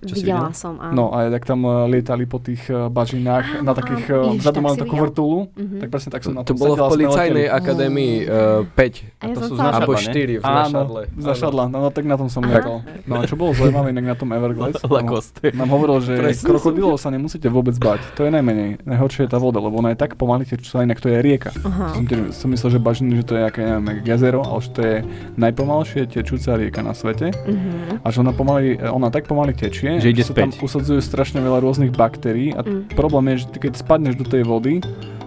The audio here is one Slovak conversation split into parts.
Čo si Videla videla? som, áno. No a jak tam eh, lietali po tých eh, bažinách na Áno, takých, áno. eh, vzadu tak mali si takú vrtulu, Mhm. tak presne tak som na To tom bolo v a policajnej akadémii uh, 5. A ja to sú Alebo ne? 4 v Áno, za šadla, no, no tak na tom som letel. No a čo bolo zaujímavé inak na tom Everglades, nám, hovoril, že krokodilov sa nemusíte vôbec bať. To je najmenej. Najhoršie je tá voda, lebo ona je tak pomaly tečúca, inak to je rieka. Som, tiež, som myslel, že bažiny, že to je aké, neviem, jazero, ale že to je najpomalšie tečúca rieka na svete. Mhm. A že ona, pomaly, ona tak pomaly tečie, Že ide sa tam späť. usadzujú strašne veľa rôznych baktérií a Mm. problém je, že ty keď spadneš do tej vody,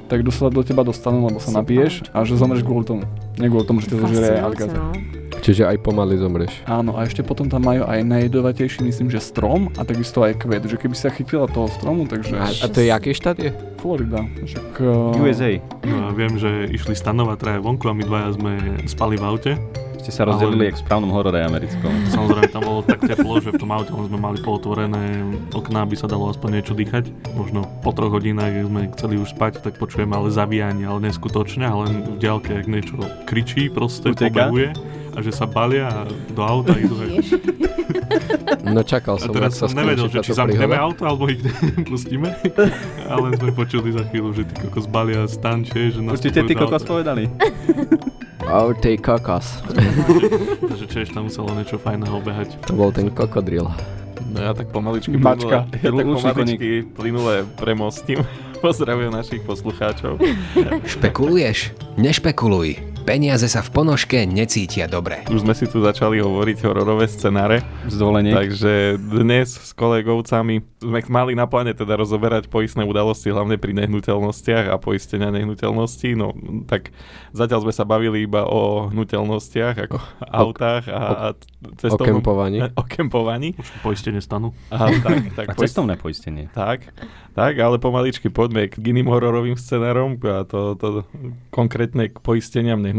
tak do sa do teba dostanú, lebo sa napiješ a že zomreš kvôli tomu. Nie kvôli tomu, že ťa zožerie aligátor. no. Čiže aj pomaly zomreš. Áno, a ešte potom tam majú aj najjedovatejší, myslím, že strom a takisto aj kvet, že keby sa chytila toho stromu, takže A, a to je aký štát je? Florida. Však, uh, USA. No, viem, že išli stanovať traja vonku a my dvaja sme spali v aute. Ste sa rozdelili Ale- jak v správnom horore americkom. Samozrejme tam bolo tak teplo, že v tom aute sme mali pootvorené okná, aby sa dalo aspoň niečo dýchať. Možno po troch hodinách, keď sme chceli už spať, tak počujeme ale zavíjanie, ale neskutočne, ale v ďalke, ak niečo kričí, proste pobehuje a že sa balia a do auta idú. No čakal A som, teraz ak sa som nevedel, že či zamkneme auto, alebo ich pustíme. Ale sme počuli za chvíľu, že ty kokos balia stanče, že nás Určite ty kokos povedali. Oh, ty kokos. Takže tiež tam muselo niečo fajného behať. To bol ten kokodril. No ja tak pomaličky Mačka. plynule, ja tak pomaličky plynule premostím. Pozdravujem našich poslucháčov. Špekuluješ? Nešpekuluj. Peniaze sa v ponožke necítia dobre. Už sme si tu začali hovoriť hororové scenáre, Zvolenie. takže dnes s kolegovcami sme mali na pláne teda rozoberať poistné udalosti, hlavne pri nehnuteľnostiach a poistenia nehnuteľností. No tak zatiaľ sme sa bavili iba o hnuteľnostiach, ako autách a, a O cestovnom... kempovaní. O kempovaní. Už poistenie stanu. Aha, tak, tak A poist- cestovné poistenie. Tak, tak, ale pomaličky poďme k iným hororovým scenárom a to, to konkrétne k poisteniam nehnuteľnosti.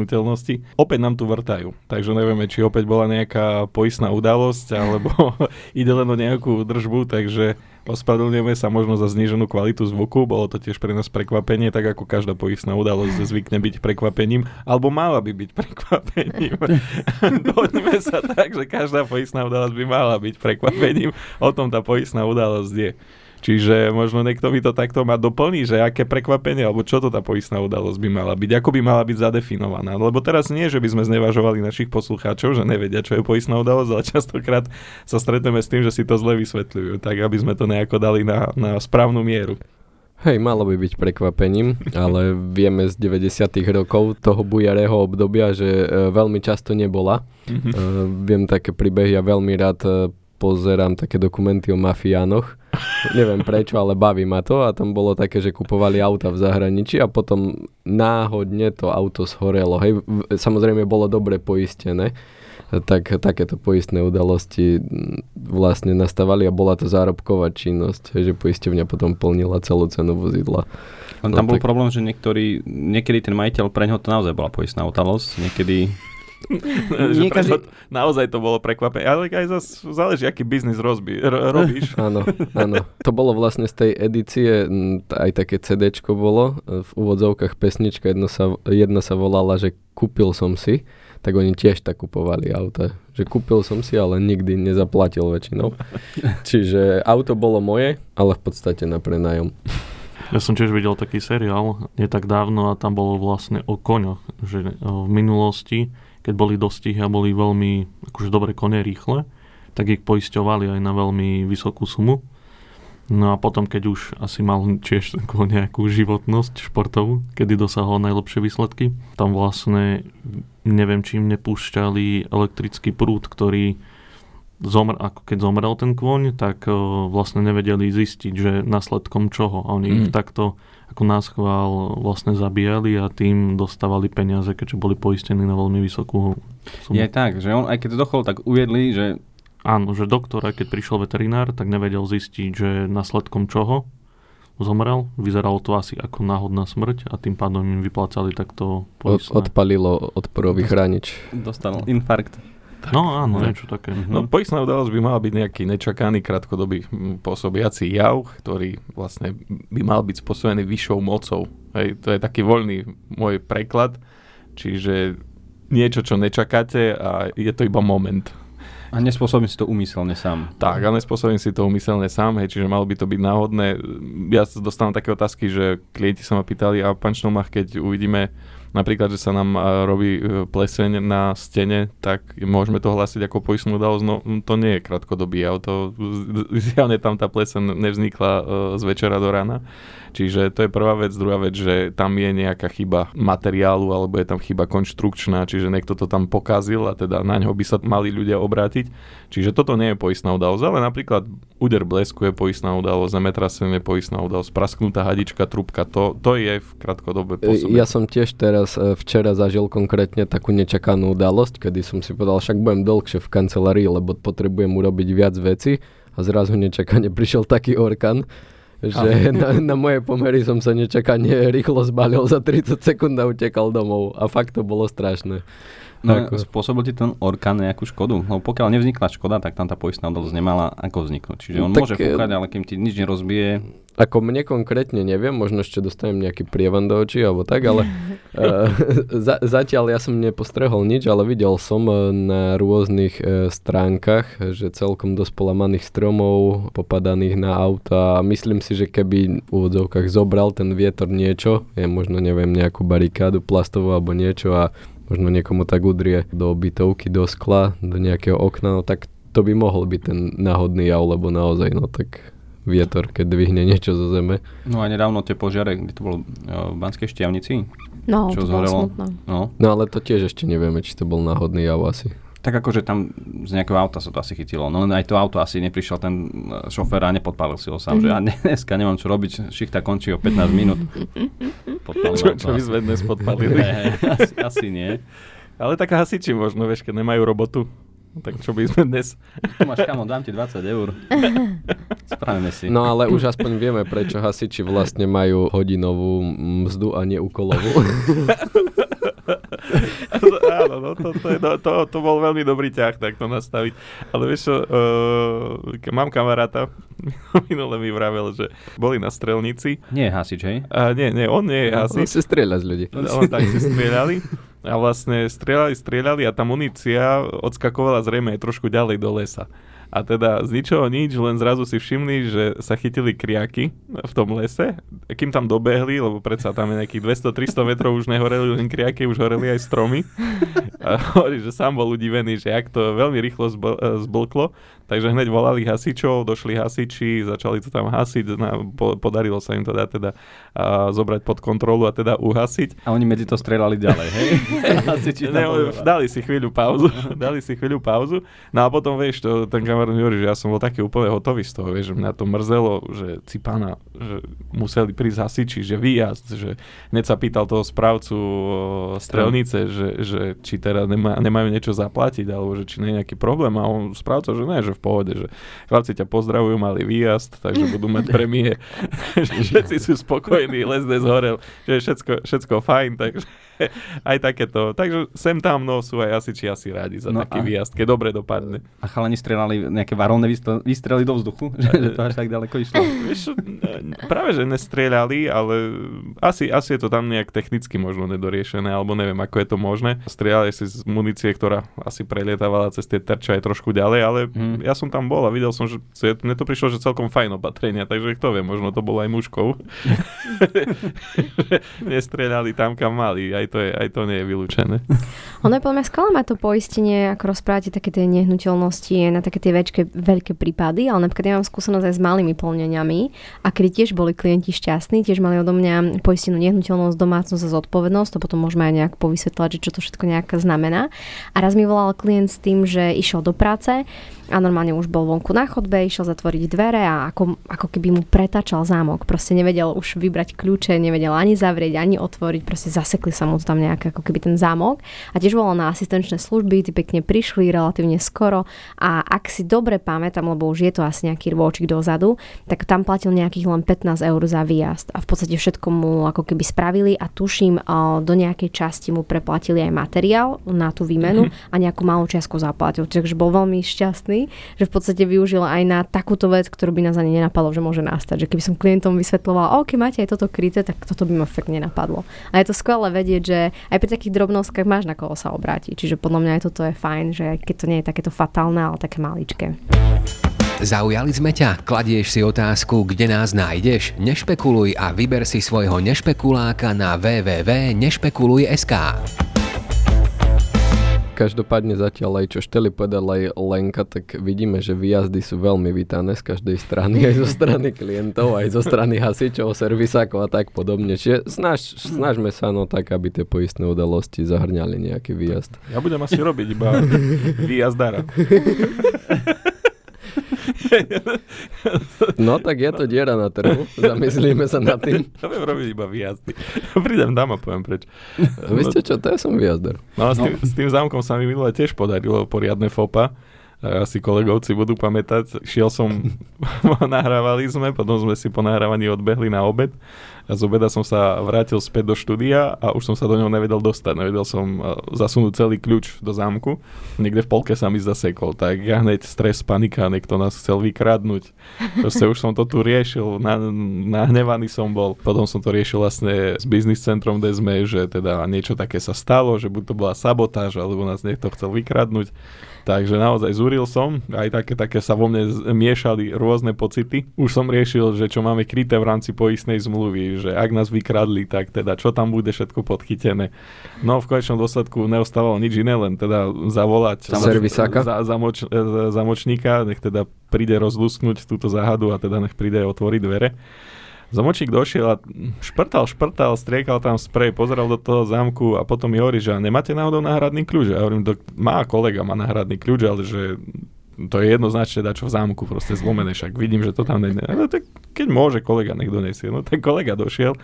Opäť nám tu vrtajú, takže nevieme, či opäť bola nejaká poistná udalosť, alebo ide len o nejakú držbu, takže ospravedlňujeme sa možno za zníženú kvalitu zvuku, bolo to tiež pre nás prekvapenie, tak ako každá poistná udalosť zvykne byť prekvapením, alebo mala by byť prekvapením. Dohodneme sa tak, že každá poistná udalosť by mala byť prekvapením, o tom tá poistná udalosť je. Čiže možno niekto mi to takto ma doplní, že aké prekvapenie, alebo čo to tá poistná udalosť by mala byť, ako by mala byť zadefinovaná. Lebo teraz nie, že by sme znevažovali našich poslucháčov, že nevedia, čo je poistná udalosť, ale častokrát sa stretneme s tým, že si to zle vysvetľujú, tak aby sme to nejako dali na, na správnu mieru. Hej, malo by byť prekvapením, ale vieme z 90 rokov toho bujarého obdobia, že e, veľmi často nebola. Mhm. E, viem také príbehy, ja veľmi rád e, pozerám také dokumenty o mafiánoch. Neviem prečo, ale baví ma to a tam bolo také, že kupovali auta v zahraničí a potom náhodne to auto shorelo. Hej, samozrejme bolo dobre poistené, tak takéto poistné udalosti vlastne nastávali a bola to zárobková činnosť, že poisťovňa potom plnila celú cenu vozidla. Len No tam bol tak- problém, že niektorý, niekedy ten majiteľ, pre ňoho to naozaj bola poistná udalosť, niekedy... Nie preto každý- naozaj to bolo prekvapenie, ale aj zas záleží, aký biznis rozbi- r- robíš. Áno, áno. To bolo vlastne z tej edície, aj také CDčko bolo, e, v úvodzovkách pesnička, jedno sa, jedna sa volala, že kúpil som si, tak oni tiež tak kupovali auta. Že kúpil som si, ale nikdy nezaplatil väčšinou. Čiže auto bolo moje, ale v podstate na prenajom. Ja som tiež videl taký seriál, nie tak dávno a tam bolo vlastne o koňoch, že o, v minulosti, keď boli dostihy a boli veľmi akože dobre kone rýchle, tak ich poisťovali aj na veľmi vysokú sumu. No a potom, keď už asi mal tiež takú nejakú životnosť športovú, kedy dosahol najlepšie výsledky, tam vlastne neviem, čím nepúšťali elektrický prúd, ktorý zomr, ako keď zomrel ten kôň, tak uh, vlastne nevedeli zistiť, že následkom čoho. A oni mm. ich takto ako nás chvál vlastne zabíjali a tým dostávali peniaze, keďže boli poistení na veľmi vysokú sumu. Je tak, že on, aj keď to dochol, tak uviedli, že Áno, že doktor, aj keď prišiel veterinár, tak nevedel zistiť, že následkom čoho zomrel. Vyzeralo to asi ako náhodná smrť a tým pádom im vyplácali takto Od, poistné. odpalilo odporový chránič. dostal infarkt. No áno, No. niečo také. No, poistná udalosť by mala byť nejaký nečakaný krátkodobý hm, pôsobiaci jav, ktorý vlastne by mal byť spôsobený vyššou mocou. Hej, to je taký voľný môj preklad, čiže niečo, čo nečakáte a je to iba moment. A nespôsobím si to umyselne sám. Tak, a nespôsobím si to umyselne sám, hej, čiže malo by to byť náhodné. Ja sa dostávam také otázky, že klienti sa ma pýtali, a pán Šnomach, keď uvidíme napríklad, že sa nám a, robí e, pleseň na stene, tak môžeme to hlásiť ako poistnú udalosť. No to nie je krátkodobý jav, zjavne tam tá pleseň nevznikla uh, z večera do rána. Čiže to je prvá vec. Druhá vec, že tam je nejaká chyba materiálu alebo je tam chyba konštrukčná, čiže niekto to tam pokazil a teda na ňo by sa mali ľudia obrátiť. Čiže toto nie je poistná udalosť, ale napríklad úder blesku je poistná udalosť, zemetrasenie je poistná udalosť, prasknutá hadička, trubka, to, to je v krátkodobé pôsobenie. Ja som tiež teraz e, včera zažil konkrétne takú nečakanú udalosť, kedy som si povedal, však budem dlhšie v kancelárii, lebo potrebujem urobiť viac veci a zrazu nečakane prišiel taký orkan, že na, na moje pomery som sa nečakane rýchlo zbalil za 30 sekúnd a utekal domov. A fakt to bolo strašné. No, ako... spôsobil ti ten orkán nejakú škodu? Lebo pokiaľ nevznikla škoda, tak tam tá poistná udalosť nemala ako vzniknúť. Čiže on tak, môže fúkať, ale kým ti nič nerozbije... Ako mne konkrétne neviem, možno ešte dostanem nejaký prievan do očí alebo tak, ale uh, za, zatiaľ ja som nepostrehol nič, ale videl som na rôznych uh, stránkach, že celkom dosť polamaných stromov, popadaných na auta myslím si, že keby v úvodzovkách zobral ten vietor niečo, ja možno neviem nejakú barikádu plastovú alebo niečo a možno niekomu tak udrie do bytovky, do skla, do nejakého okna, no tak to by mohol byť ten náhodný jav, lebo naozaj, no tak vietor, keď dvihne niečo zo zeme. No a nedávno tie požiare, kde to bolo e, v Banskej Štiavnici, no, čo to zhorelo. No. no ale to tiež ešte nevieme, či to bol náhodný jav asi tak akože tam z nejakého auta sa to asi chytilo. No len aj to auto asi neprišiel ten e, šofér a nepodpálil si ho sám, mm-hmm. že ja dneska nemám čo robiť, šichta končí o 15 minút. čo, čo by sme dnes podpalili? Ne, asi, asi nie. Ale tak hasiči možno, vieš, keď nemajú robotu. Tak čo by sme dnes... Tu máš kamo, dám ti 20 eur. Spravíme si. No ale už aspoň vieme, prečo hasiči vlastne majú hodinovú mzdu a nie úkolovú. Áno, no, to, to, to, to, to bol veľmi dobrý ťah, tak to nastaviť. Ale vieš čo, uh, mám kamaráta, minule mi vravel, že boli na strelnici. Nie je hasič, hej? A nie, nie, on nie je hasič. On si strieľa z ľudí. On tak si strieľali. A vlastne strieľali, strieľali a tá munícia odskakovala zrejme aj trošku ďalej do lesa. A teda z ničoho nič, len zrazu si všimli, že sa chytili kriaky v tom lese. Kým tam dobehli, lebo predsa tam je nejakých 200-300 metrov už nehoreli len kriaky, už horeli aj stromy. A hovorí, že sám bol udivený, že ak to veľmi rýchlo zbl- zblklo, Takže hneď volali hasičov, došli hasiči, začali to tam hasiť, na, po, podarilo sa im to dať teda a, zobrať pod kontrolu a teda uhasiť. A oni medzi to strelali ďalej, hej? hasiči ne, dali si chvíľu pauzu, dali si chvíľu pauzu, no a potom vieš, to, ten kamarát mi hovorí, že ja som bol taký úplne hotový z toho, vieš, že mňa to mrzelo, že si pána, že museli prísť hasiči, že výjazd, že hneď sa pýtal toho správcu strelnice, že, že či teda nemá, nemajú niečo zaplatiť, alebo že či nie je nejaký problém a on správca, že ne, že v pohode, že chlapci ťa pozdravujú, mali výjazd, takže budú mať premie, že všetci sú spokojní, les zhorel, že je všetko, všetko fajn, takže aj takéto. Takže sem tam no, sú aj asi či asi rádi za no taký a... výjazd, keď dobre dopadne. A chalani strelali nejaké varovné výstrely do vzduchu, že to až tak ďaleko išlo? Vieš, práve, že nestrieľali, ale asi, asi je to tam nejak technicky možno nedoriešené, alebo neviem, ako je to možné. Strieľali si z munície, ktorá asi prelietávala cez tie terče aj trošku ďalej, ale hmm ja som tam bol a videl som, že mne to prišlo, že celkom fajn opatrenia, takže kto vie, možno to bolo aj mužkou. Nestrieľali tam, kam mali, aj to, je, aj to nie je vylúčené. Ono je podľa mňa skvelé mať to poistenie, ako rozprávate také tie nehnuteľnosti na také tie väčké, veľké prípady, ale napríklad ja mám skúsenosť aj s malými plneniami a kedy tiež boli klienti šťastní, tiež mali odo mňa poistenú nehnuteľnosť, domácnosť a zodpovednosť, to potom môžeme aj nejak povysvetľať, že čo to všetko nejak znamená. A raz mi volal klient s tým, že išiel do práce a normálne už bol vonku na chodbe, išiel zatvoriť dvere a ako, ako keby mu pretačal zámok. Proste nevedel už vybrať kľúče, nevedel ani zavrieť, ani otvoriť, proste zasekli sa mu tam nejak ako keby ten zámok. A tiež volal na asistenčné služby, tí pekne prišli relatívne skoro a ak si dobre pamätám, lebo už je to asi nejaký rôčik dozadu, tak tam platil nejakých len 15 eur za výjazd a v podstate všetko mu ako keby spravili a tuším, do nejakej časti mu preplatili aj materiál na tú výmenu mm-hmm. a nejakú malú čiastku zaplatil. Takže bol veľmi šťastný, že v podstate využil aj na takúto vec, ktorú by nás ani nenapadlo, že môže nastať. Že keby som klientom vysvetlovala, OK, máte aj toto kryté, tak toto by ma fakt nenapadlo. A je to skvelé vedieť, že aj pri takých drobnostkách máš na koho sa obrátiť. Čiže podľa mňa aj toto je fajn, že keď to nie je takéto fatálne, ale také maličké. Zaujali sme ťa? Kladieš si otázku, kde nás nájdeš? Nešpekuluj a vyber si svojho nešpekuláka na www.nešpekuluj.sk. Každopádne zatiaľ aj čo Šteli povedal aj Lenka, tak vidíme, že výjazdy sú veľmi vítané z každej strany, aj zo strany klientov, aj zo strany hasičov, servisákov a tak podobne. Čiže snaž, snažme sa no tak, aby tie poistné udalosti zahrňali nejaký výjazd. Ja budem asi robiť iba výjazdára. No tak je to diera na trhu, zamyslíme sa nad tým. Ja viem robiť iba výjazdy. Prídem tam a poviem preč. Vy ste čo, to ja som výjazdar. No a s tým, no. s tým zámkom sa mi minule tiež podarilo poriadne fopa asi kolegovci budú pamätať. Šiel som, nahrávali sme, potom sme si po nahrávaní odbehli na obed a z obeda som sa vrátil späť do štúdia a už som sa do neho nevedel dostať. Nevedel som uh, zasunúť celý kľúč do zámku. Niekde v polke sa mi zasekol. Tak ja hneď stres, panika, niekto nás chcel vykradnúť. Proste už som to tu riešil, na, nahnevaný som bol. Potom som to riešil vlastne s biznis centrom Desme, že teda niečo také sa stalo, že buď to bola sabotáž, alebo nás niekto chcel vykradnúť. Takže naozaj zúril som, aj také, také sa vo mne miešali rôzne pocity. Už som riešil, že čo máme kryté v rámci poistnej zmluvy, že ak nás vykradli, tak teda čo tam bude všetko podchytené. No v konečnom dôsledku neostávalo nič iné, len teda zavolať servisáka. Za, zamoč, zamočníka, nech teda príde rozlusknúť túto záhadu a teda nech príde otvoriť dvere. Zamočník došiel a šprtal, šprtal, striekal tam sprej, pozeral do toho zámku a potom mi hovorí, že nemáte náhodou náhradný kľúč? A hovorím, má kolega, má náhradný kľúč, ale že to je jednoznačne čo v zámku, proste zlomené, však vidím, že to tam nejde. No tak keď môže kolega, nech donesie. No tak kolega došiel.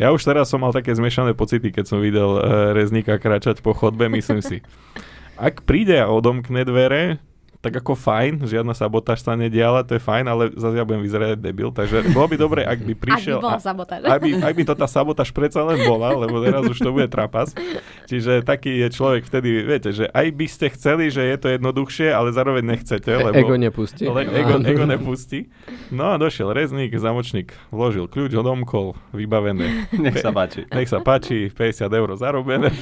Ja už teraz som mal také zmiešané pocity, keď som videl uh, rezníka kráčať po chodbe, myslím si. Ak príde a odomkne dvere, tak ako fajn, žiadna sabotáž sa nediala, to je fajn, ale zase ja budem vyzerať debil, takže bolo by dobre, ak by prišiel... Ak by bola sabotáž. Ak by, ak by to tá sabotáž predsa len bola, lebo teraz už to bude trapas. Čiže taký je človek vtedy, viete, že aj by ste chceli, že je to jednoduchšie, ale zároveň nechcete, lebo... Ego nepustí. Le, ego, ego nepustí. No a došiel rezník, zamočník, vložil kľúč, odomkol, vybavené. Nech sa páči. Nech sa páči, 50 eur zarobené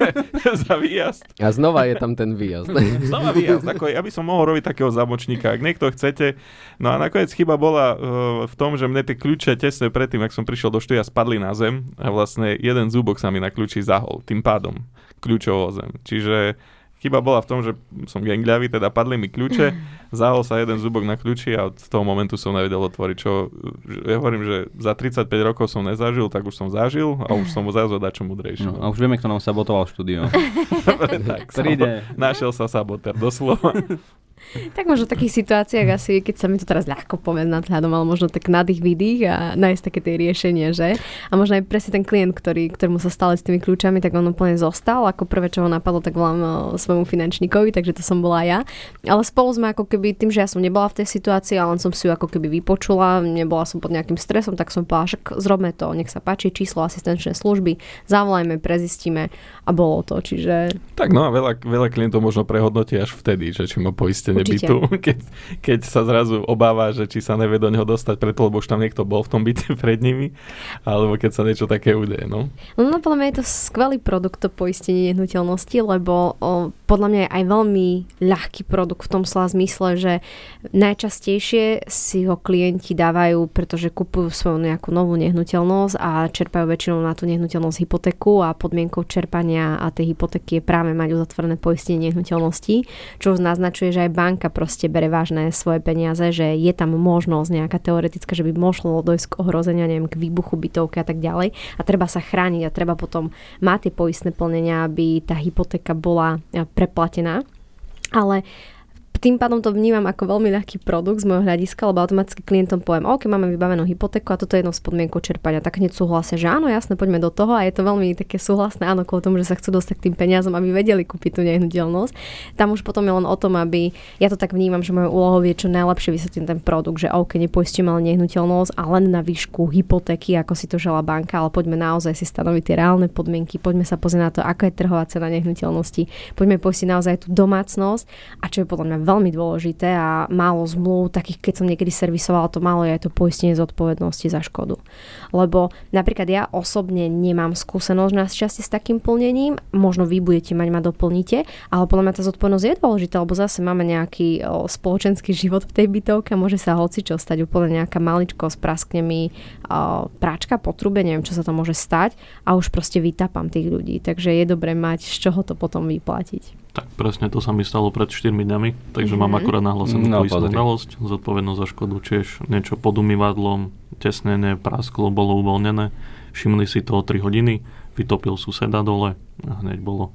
za výjazd. A znova je tam ten výjazd. znova výjazd, ako ja by som som mohol robiť takého zamočníka, ak niekto chcete. No a nakoniec chyba bola uh, v tom, že mne tie kľúče tesne predtým, ak som prišiel do štúdia, spadli na zem a vlastne jeden zúbok sa mi na kľúči zahol, tým pádom kľúčovo zem. Čiže Chyba bola v tom, že som gengľavý, teda padli mi kľúče, zahol sa jeden zubok na kľúči a od toho momentu som nevedel otvoriť, čo ja hovorím, že za 35 rokov som nezažil, tak už som zažil a už som zase čo mudrejší. No, a už vieme, kto nám sabotoval štúdio. tak, Príde. Našiel sa saboter, doslova. Tak možno v takých situáciách asi, keď sa mi to teraz ľahko povie nadhľadom, ale možno tak nadých vidých a nájsť také tie riešenie, že? A možno aj presne ten klient, ktorý, ktorému sa stále s tými kľúčami, tak on úplne zostal. Ako prvé, čo ho napadlo, tak volám eh, svojmu finančníkovi, takže to som bola ja. Ale spolu sme ako keby tým, že ja som nebola v tej situácii, ale len som si ju ako keby vypočula, nebola som pod nejakým stresom, tak som povedala, že zrobme to, nech sa páči, číslo asistenčnej služby, zavolajme, prezistíme a bolo to. Čiže... Tak no a veľa, veľa klientov možno prehodnotí až vtedy, že či má poistenie bytu, keď, keď sa zrazu obáva, že či sa nevie do neho dostať preto, lebo už tam niekto bol v tom byte pred nimi, alebo keď sa niečo také udeje. No, no, no podľa mňa je to skvelý produkt to poistenie nehnuteľnosti, lebo o, podľa mňa je aj veľmi ľahký produkt v tom slova zmysle, že najčastejšie si ho klienti dávajú, pretože kupujú svoju nejakú novú nehnuteľnosť a čerpajú väčšinou na tú nehnuteľnosť hypotéku a podmienkou čerpania a tej hypotéky je práve mať uzatvorené poistenie nehnuteľnosti, čo naznačuje, že aj banka proste bere vážne svoje peniaze, že je tam možnosť nejaká teoretická, že by mohlo dojsť k ohrozenia, neviem, k výbuchu bytovky a tak ďalej. A treba sa chrániť a treba potom mať tie poistné plnenia, aby tá hypotéka bola preplatená. Ale tým pádom to vnímam ako veľmi ľahký produkt z môjho hľadiska, lebo automaticky klientom poviem, OK, máme vybavenú hypotéku a toto je jedno z podmienkou čerpania. Tak hneď súhlasia, že áno, jasne, poďme do toho a je to veľmi také súhlasné, áno, kvôli tomu, že sa chcú dostať k tým peniazom, aby vedeli kúpiť tú nehnuteľnosť. Tam už potom je len o tom, aby ja to tak vnímam, že mojou úlohou je čo najlepšie vysvetliť ten produkt, že OK, nepoistím ale nehnuteľnosť a len na výšku hypotéky, ako si to žela banka, ale poďme naozaj si stanoviť tie reálne podmienky, poďme sa pozrieť na to, ako je trhová cena nehnuteľnosti, poďme poistiť naozaj tú domácnosť a čo je podľa mňa veľmi dôležité, a málo zmluv, takých keď som niekedy servisovala, to málo je aj to poistenie zodpovednosti za škodu. Lebo napríklad ja osobne nemám skúsenosť na šťastie s takým plnením, možno vy budete mať, ma doplníte, ale podľa mňa tá zodpovednosť je dôležitá, lebo zase máme nejaký spoločenský život v tej bytovke, môže sa hoci čo stať, úplne nejaká maličko spraskne mi o, práčka po neviem, čo sa to môže stať a už proste vytapám tých ľudí, takže je dobré mať z čoho to potom vyplatiť. Tak presne to sa mi stalo pred 4 dňami, takže mm-hmm. mám akurát nahlásenú no, poistnú udalosť, zodpovednosť za škodu, tiež niečo pod umývadlom, tesnené, prasklo, bolo uvoľnené, všimli si to o 3 hodiny, vytopil suseda dole a hneď bolo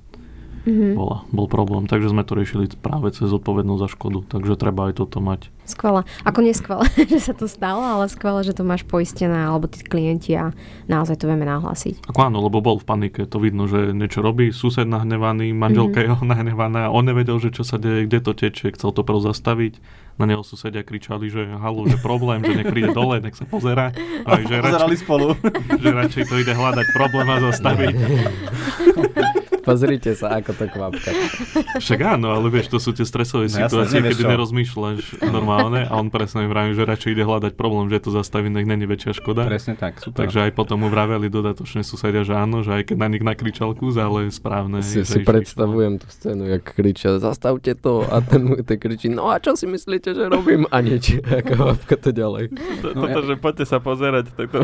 mm-hmm. bola, bol problém. Takže sme to riešili práve cez zodpovednosť za škodu. Takže treba aj toto mať. Skvelé. Ako nie skvelé, že sa to stalo, ale skvelé, že to máš poistené, alebo tí klienti a naozaj to vieme nahlásiť. Ako áno, lebo bol v panike. To vidno, že niečo robí, sused nahnevaný, manželka mm-hmm. je nahnevaná, on nevedel, že čo sa deje, kde to teče, chcel to prv zastaviť. Na neho susedia kričali, že halu, že problém, že nech príde dole, nech sa pozera. Aj, že radšej, spolu. že radšej to ide hľadať problém a zastaviť. Pozrite sa, ako to kvapka. Však áno, ale vieš, to sú tie stresové no, situácie, jasne, kedy čo. nerozmýšľaš normálne a on presne im vraví, že radšej ide hľadať problém, že to zastaví, nech není väčšia škoda. Presne tak, super. Takže aj potom mu vraveli dodatočne susedia, že áno, že aj keď na nich nakričal kus, ale správne. Si, si predstavujem tú scénu, jak kričia, zastavte to a ten, ten kričí, no a čo si myslíte, že robím? A nič, ako kvapka to ďalej. To, no, toto, ja... že poďte sa pozerať, tak to...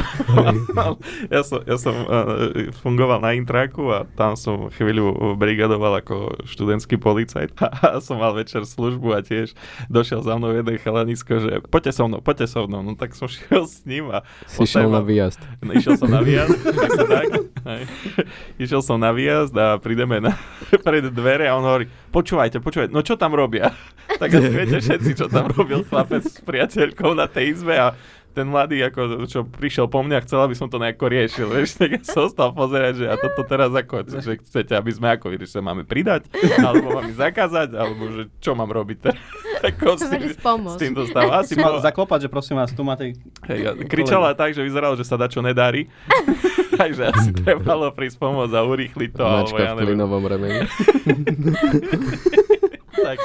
ja som, ja som uh, fungoval na Intraku a tam som chvíľu chvíľu brigadoval ako študentský policajt a som mal večer službu a tiež došiel za mnou jeden chalanisko, že poďte so mnou, poďte so mnou. No tak som šiel s ním a... Si šiel na výjazd. No, išiel som na výjazd, tak, Išiel som na výjazd a prídeme na, pred dvere a on hovorí, počúvajte, počúvajte, no čo tam robia? Tak asi viete všetci, čo tam robil chlapec s priateľkou na tej izbe a ten mladý, ako, čo prišiel po mňa, chcel, aby som to nejako riešil. Vieš, tak som ostal pozerať, že a toto teraz ako, že chcete, aby sme ako, že sa máme pridať, alebo máme zakázať, alebo že čo mám robiť teraz. Ako s, tým, s tým to stáva. Asi mal zaklopať, že prosím vás, tu máte... Hej, kričala tak, že vyzeralo, že sa dá čo nedarí. Takže asi trebalo prísť pomôcť a urýchliť to. Mačka ja v klinovom remeni. Tak,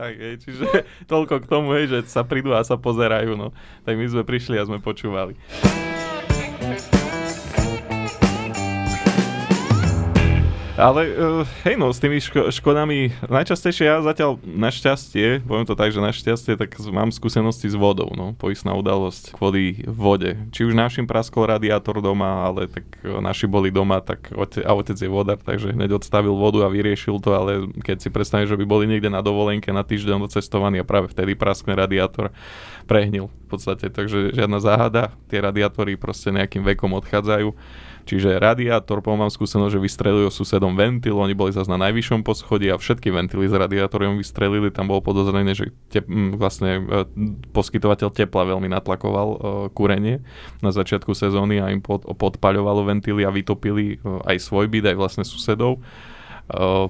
tak hej, čiže toľko k tomu, hej, že sa prídu a sa pozerajú, no. Tak my sme prišli a sme počúvali. Ale uh, hej no, s tými ško- škodami, najčastejšie ja zatiaľ našťastie, poviem to tak, že našťastie, tak mám skúsenosti s vodou, no, poistná udalosť kvôli vode. Či už našim praskol radiátor doma, ale tak uh, naši boli doma, tak ote- a otec je vodár, takže hneď odstavil vodu a vyriešil to, ale keď si predstavíš, že by boli niekde na dovolenke na týždeň docestovaní a práve vtedy praskne radiátor, prehnil v podstate, takže žiadna záhada, tie radiátory proste nejakým vekom odchádzajú Čiže radiátor, po mám skúsenosť, že vystrelili susedom ventil, oni boli zase na najvyššom poschodí a všetky ventily s radiátorom vystrelili, tam bolo podozrenie, že te, vlastne e, poskytovateľ tepla veľmi natlakoval uh, kúrenie na začiatku sezóny a im pod, podpaľovalo ventily a vytopili uh, aj svoj byt, aj vlastne susedov.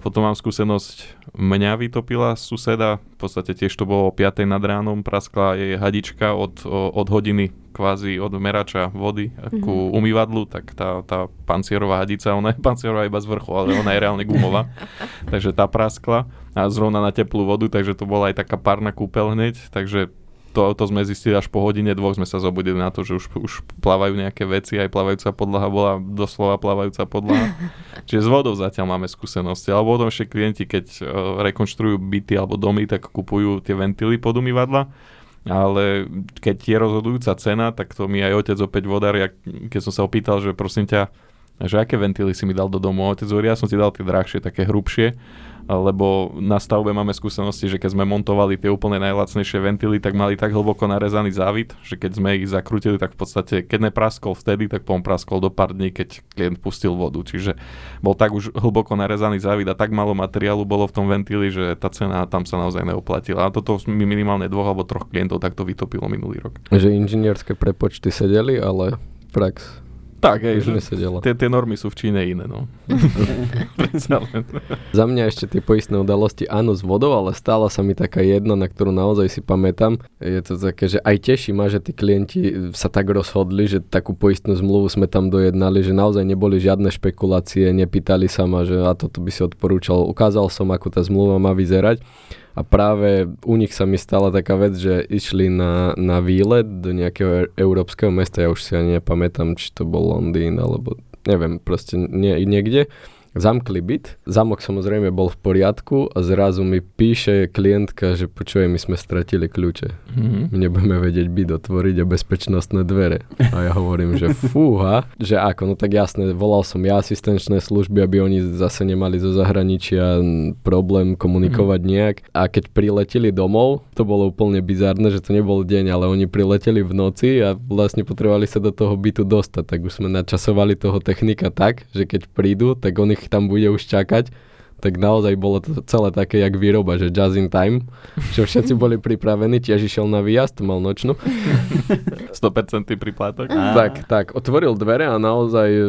Potom mám skúsenosť, mňa vytopila suseda, v podstate tiež to bolo o 5. nad ránom, praskla jej hadička od, od hodiny kvázi od merača vody ku mm-hmm. umývadlu, tak tá, tá pancierová hadica, ona je pancierová iba z vrchu, ale ona je reálne gumová, takže tá praskla a zrovna na teplú vodu, takže to bola aj taká párna kúpeľ hneď, takže to, to sme zistili až po hodine dvoch, sme sa zobudili na to, že už, už plávajú nejaké veci, aj plávajúca podlaha bola doslova plávajúca podlaha. Čiže s vodou zatiaľ máme skúsenosti. Alebo potom ešte klienti, keď uh, rekonštruujú byty alebo domy, tak kupujú tie ventily pod umývadla ale keď je rozhodujúca cena, tak to mi aj otec opäť vodár, ja, keď som sa opýtal, že prosím ťa, že aké ventily si mi dal do domu. Otec hovorí, ja som ti dal tie drahšie, také hrubšie, lebo na stavbe máme skúsenosti, že keď sme montovali tie úplne najlacnejšie ventily, tak mali tak hlboko narezaný závit, že keď sme ich zakrutili, tak v podstate, keď nepraskol vtedy, tak potom praskol do pár dní, keď klient pustil vodu. Čiže bol tak už hlboko narezaný závit a tak malo materiálu bolo v tom ventili, že tá cena tam sa naozaj neoplatila. A toto mi minimálne dvoch alebo troch klientov takto vytopilo minulý rok. Že inžinierské prepočty sedeli, ale prax tak, hej, nesedela. Tie, tie normy sú v Číne iné, no. Za mňa ešte tie poistné udalosti áno s vodou, ale stála sa mi taká jedna, na ktorú naozaj si pamätám. Je to také, že aj teší ma, že tí klienti sa tak rozhodli, že takú poistnú zmluvu sme tam dojednali, že naozaj neboli žiadne špekulácie, nepýtali sa ma, že a toto by si odporúčal. Ukázal som, ako tá zmluva má vyzerať a práve u nich sa mi stala taká vec, že išli na, na výlet do nejakého európskeho mesta, ja už si ani nepamätám, či to bol Londýn, alebo neviem, proste nie, niekde zamkli byt. Zamok samozrejme bol v poriadku a zrazu mi píše klientka, že počuje, my sme stratili kľúče. Mm-hmm. My nebudeme vedieť byt otvoriť a bezpečnostné dvere. A ja hovorím, že fúha, že ako, no tak jasné, volal som ja asistenčné služby, aby oni zase nemali zo zahraničia problém komunikovať mm-hmm. nejak. A keď prileteli domov, to bolo úplne bizárne, že to nebol deň, ale oni prileteli v noci a vlastne potrebovali sa do toho bytu dostať. Tak už sme načasovali toho technika tak, že keď prídu, tak on ich tam bude už čakať, tak naozaj bolo to celé také, jak výroba, že jazz in time, že všetci boli pripravení, tiež išiel na výjazd, mal nočnú. 100% priplátok. Tak, tak, otvoril dvere a naozaj e,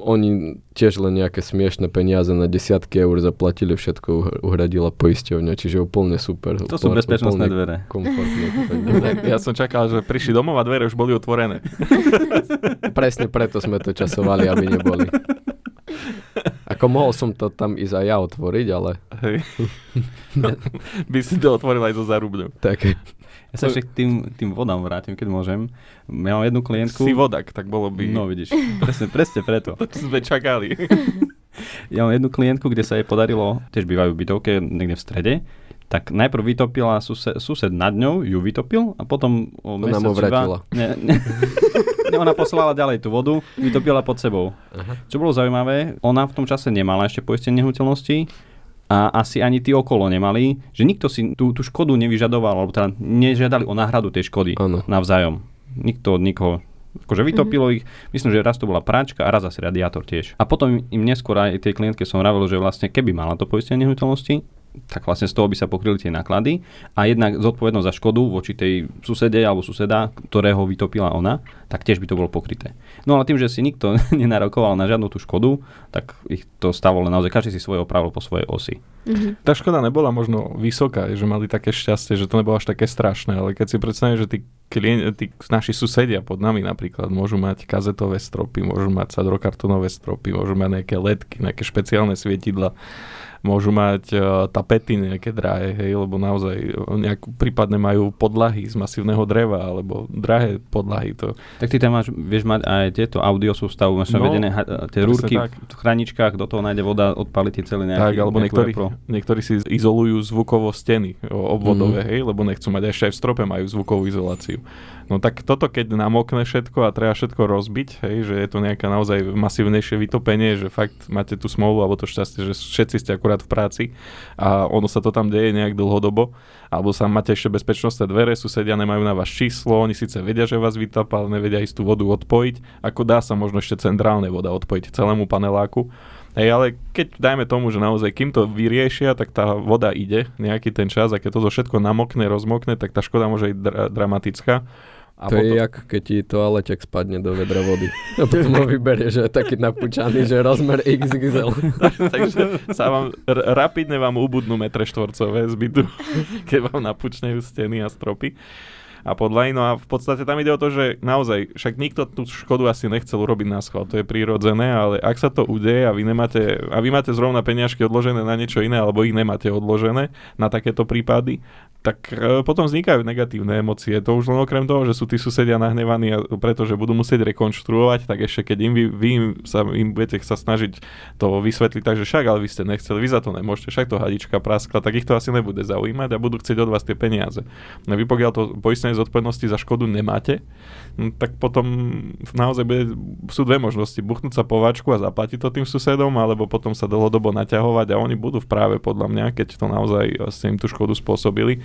oni tiež len nejaké smiešné peniaze na desiatky eur zaplatili, všetko uhradila poisťovňa, čiže úplne super. To sú bezpečnostné dvere. Komfortne. ja som čakal, že prišli domov a dvere už boli otvorené. Presne preto sme to časovali, aby neboli. Ako mohol som to tam ísť aj ja otvoriť, ale... Hej. By si to otvoril aj zo zarubňou. Tak. Ja sa ešte k tým, tým vodám vrátim, keď môžem. Ja mám jednu klientku... Si vodak, tak bolo by... No vidíš, presne, presne preto. to sme čakali. ja mám jednu klientku, kde sa jej podarilo, tiež bývajú v bytovke niekde v strede, tak najprv vytopila sused, sused nad ňou, ju vytopil a potom o Ona mu vratila. Ne, ne, ne, ona poslala ďalej tú vodu, vytopila pod sebou. Aha. Čo bolo zaujímavé, ona v tom čase nemala ešte poistenie nehnuteľnosti a asi ani tí okolo nemali, že nikto si tú, tú škodu nevyžadoval, alebo teda nežiadali o náhradu tej škody ano. navzájom. Nikto od nikoho Akože vytopilo mm-hmm. ich, myslím, že raz to bola práčka a raz asi radiátor tiež. A potom im neskôr aj tej klientke som hovoril, že vlastne keby mala to poistenie nehnuteľnosti, tak vlastne z toho by sa pokryli tie náklady a jednak zodpovednosť za škodu voči tej susede alebo suseda, ktorého vytopila ona, tak tiež by to bolo pokryté. No ale tým, že si nikto nenarokoval na žiadnu tú škodu, tak ich to stalo len naozaj, každý si svoje opravil po svojej osi. Mm-hmm. Tá škoda nebola možno vysoká, že mali také šťastie, že to nebolo až také strašné, ale keď si predstavím, že tí, klien- tí naši susedia pod nami napríklad môžu mať kazetové stropy, môžu mať sadrokartonové stropy, môžu mať nejaké ledky, nejaké špeciálne svietidla, môžu mať uh, tapety nejaké drahé, hej, lebo naozaj e, nejak, prípadne majú podlahy z masívneho dreva, alebo drahé podlahy. To. Tak ty tam máš, vieš mať aj tieto audio sústavu, máš no, vedené ha- tie rúrky tak. v chraničkách, do toho nájde voda, odpali tie celé nejaké. Tak, alebo niektorí, niektorí si izolujú zvukovo steny obvodové, mm. hej, lebo nechcú mať aj v strope majú zvukovú izoláciu. No tak toto, keď namokne všetko a treba všetko rozbiť, hej, že je to nejaké naozaj masívnejšie vytopenie, že fakt máte tú smolu alebo to šťastie, že všetci ste akurát v práci a ono sa to tam deje nejak dlhodobo, alebo sa máte ešte bezpečnostné dvere, susedia nemajú na vás číslo, oni síce vedia, že vás vytapa, ale nevedia istú vodu odpojiť, ako dá sa možno ešte centrálne voda odpojiť celému paneláku. Hej, ale keď dajme tomu, že naozaj kým to vyriešia, tak tá voda ide nejaký ten čas a keď to všetko namokne, rozmokne, tak tá škoda môže byť dra- dramatická. A to potom... je jak keď ti toaleťak spadne do vedra vody. A potom ho vyberie, že je taký napúčaný, že rozmer XXL. Takže sa vám, r- rapidne vám ubudnú metre štvorcové zbytu, keď vám napúčnejú steny a stropy a podľa no a v podstate tam ide o to, že naozaj, však nikto tú škodu asi nechcel urobiť na schvál, to je prírodzené, ale ak sa to udeje a vy nemáte, a vy máte zrovna peniažky odložené na niečo iné, alebo ich nemáte odložené na takéto prípady, tak e, potom vznikajú negatívne emócie. To už len okrem toho, že sú tí susedia nahnevaní, pretože budú musieť rekonštruovať, tak ešte keď im vy, vy im, sa, im budete sa snažiť to vysvetliť tak, že však, ale vy ste nechceli, vy za to nemôžete, však to hadička praskla, tak ich to asi nebude zaujímať a budú chcieť od vás tie peniaze. No vy pokiaľ to poistenie poistenie zodpovednosti za škodu nemáte, no, tak potom naozaj bude, sú dve možnosti. Buchnúť sa pováčku a zaplatiť to tým susedom, alebo potom sa dlhodobo naťahovať a oni budú v práve podľa mňa, keď to naozaj ste im tú škodu spôsobili.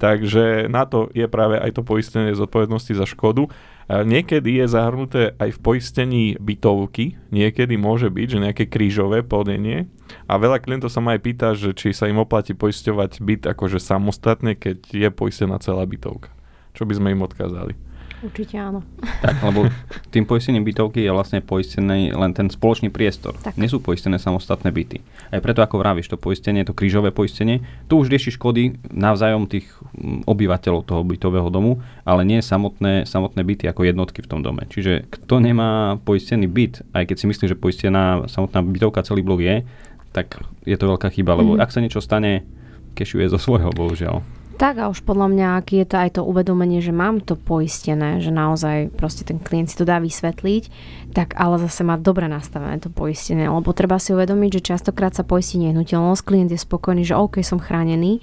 Takže na to je práve aj to poistenie zodpovednosti za škodu. Niekedy je zahrnuté aj v poistení bytovky, niekedy môže byť, že nejaké krížové plnenie a veľa klientov sa ma aj pýta, že či sa im oplatí poisťovať byt akože samostatne, keď je poistená celá bytovka. Čo by sme im odkázali? Určite áno. Tak, lebo tým poistením bytovky je vlastne poistený len ten spoločný priestor. Tak. Nie sú poistené samostatné byty. Aj preto, ako vravíš, to poistenie, to krížové poistenie, tu už rieši škody navzájom tých mm, obyvateľov toho bytového domu, ale nie samotné, samotné byty ako jednotky v tom dome. Čiže kto nemá poistený byt, aj keď si myslí, že poistená samotná bytovka celý blok je, tak je to veľká chyba, lebo mm. ak sa niečo stane, kešuje zo svojho, bohužiaľ. Tak a už podľa mňa, aký je to aj to uvedomenie, že mám to poistené, že naozaj proste ten klient si to dá vysvetliť, tak ale zase má dobre nastavené to poistenie, lebo treba si uvedomiť, že častokrát sa poistí nehnuteľnosť, klient je spokojný, že OK, som chránený,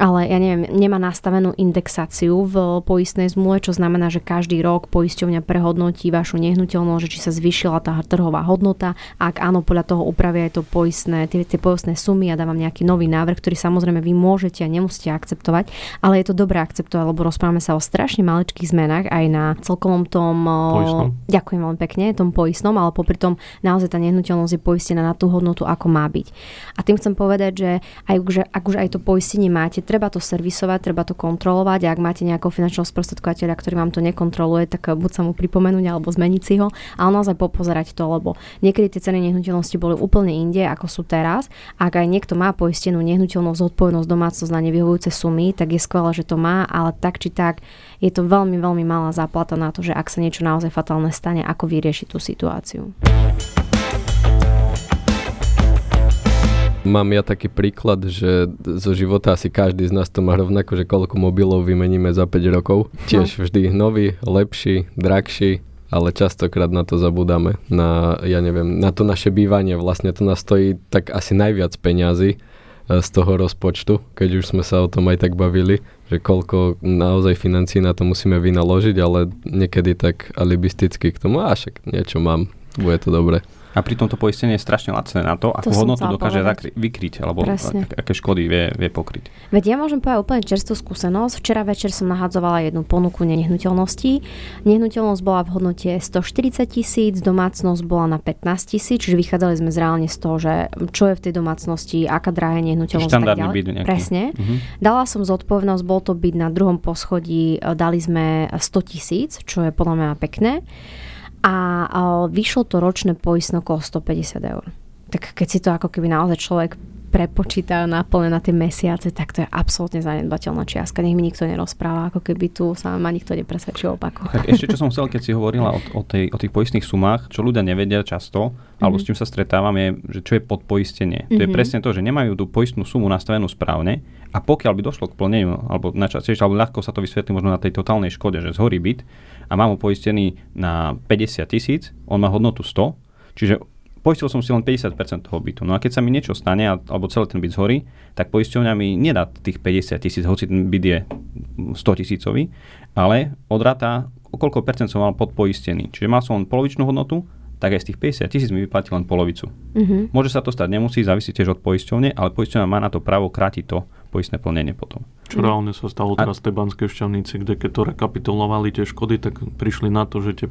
ale ja neviem, nemá nastavenú indexáciu v poistnej zmluve, čo znamená, že každý rok poisťovňa prehodnotí vašu nehnuteľnosť, že či sa zvýšila tá trhová hodnota ak áno, podľa toho upravia aj to poistné, tie, tie poistné sumy a dávam nejaký nový návrh, ktorý samozrejme vy môžete a nemusíte akceptovať, ale je to dobré akceptovať, lebo rozprávame sa o strašne maličkých zmenách aj na celkovom tom poistnom. ďakujem veľmi pekne, tom poistnom, ale popri tom naozaj tá nehnuteľnosť je poistená na tú hodnotu, ako má byť. A tým chcem povedať, že aj, že ak už aj to poistenie máte, treba to servisovať, treba to kontrolovať a ak máte nejakého finančného sprostredkovateľa, ktorý vám to nekontroluje, tak buď sa mu pripomenúť alebo zmeniť si ho, ale naozaj popozerať to, lebo niekedy tie ceny nehnuteľnosti boli úplne inde, ako sú teraz. Ak aj niekto má poistenú nehnuteľnosť, zodpovednosť domácnosť na nevyhovujúce sumy, tak je skvelé, že to má, ale tak či tak je to veľmi, veľmi malá záplata na to, že ak sa niečo naozaj fatálne stane, ako vyriešiť tú situáciu. Mám ja taký príklad, že zo života asi každý z nás to má rovnako, že koľko mobilov vymeníme za 5 rokov. Tiež no. vždy nový, lepší, drahší, ale častokrát na to zabudáme. Na, ja neviem, na to naše bývanie vlastne to nás stojí tak asi najviac peňazí e, z toho rozpočtu, keď už sme sa o tom aj tak bavili, že koľko naozaj financí na to musíme vynaložiť, ale niekedy tak alibisticky k tomu, a však niečo mám, bude to dobre. A pritom to poistenie je strašne lacné na to, ako to hodnotu dokáže zakry- vykryť, alebo ak, aké škody vie, vie pokryť. Veď ja môžem povedať úplne čerstvú skúsenosť. Včera večer som nahadzovala jednu ponuku nehnuteľností. Nehnuteľnosť bola v hodnote 140 tisíc, domácnosť bola na 15 tisíc, čiže vychádzali sme zreálne z toho, že čo je v tej domácnosti, aká drahá nehnuteľnosť. Štandardný byt nejaký. Presne. Uh-huh. Dala som zodpovednosť, bol to byť na druhom poschodí, dali sme 100 tisíc, čo je podľa mňa pekné a vyšlo to ročné poistné okolo 150 eur. Tak keď si to ako keby naozaj človek prepočíta naplne na tie mesiace, tak to je absolútne zanedbateľná čiastka. Nech mi nikto nerozpráva, ako keby tu sa ma nikto nepresvedčil opaku. Tak ešte čo som chcel, keď si hovorila o, o, tej, o tých poistných sumách, čo ľudia nevedia často, mm-hmm. alebo s čím sa stretávam, je, že čo je podpoistenie. Mm-hmm. To je mhm. presne to, že nemajú tú poistnú sumu nastavenú správne a pokiaľ by došlo k plneniu, alebo, na čas, alebo ľahko sa to vysvetlí možno na tej totálnej škode, že zhorí byt, a mám ho poistený na 50 tisíc, on má hodnotu 100, čiže poistil som si len 50% toho bytu. No a keď sa mi niečo stane, alebo celý ten byt zhorí, tak poisťovňa mi nedá tých 50 tisíc, hoci ten byt je 100 tisícový, ale odráta, o koľko percent som mal podpoistený. Čiže mal som len polovičnú hodnotu, tak aj z tých 50 tisíc mi vyplatí len polovicu. Mm-hmm. Môže sa to stať, nemusí, závisí tiež od poisťovne, ale poisťovňa má na to právo krátiť to poistné plnenie potom. Čo reálne sa stalo teraz v tej Banskej šťavnici, kde keď to rekapitulovali tie škody, tak prišli na to, že tie